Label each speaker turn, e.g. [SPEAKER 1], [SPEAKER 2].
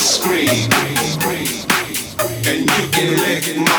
[SPEAKER 1] scream, and you can lick my.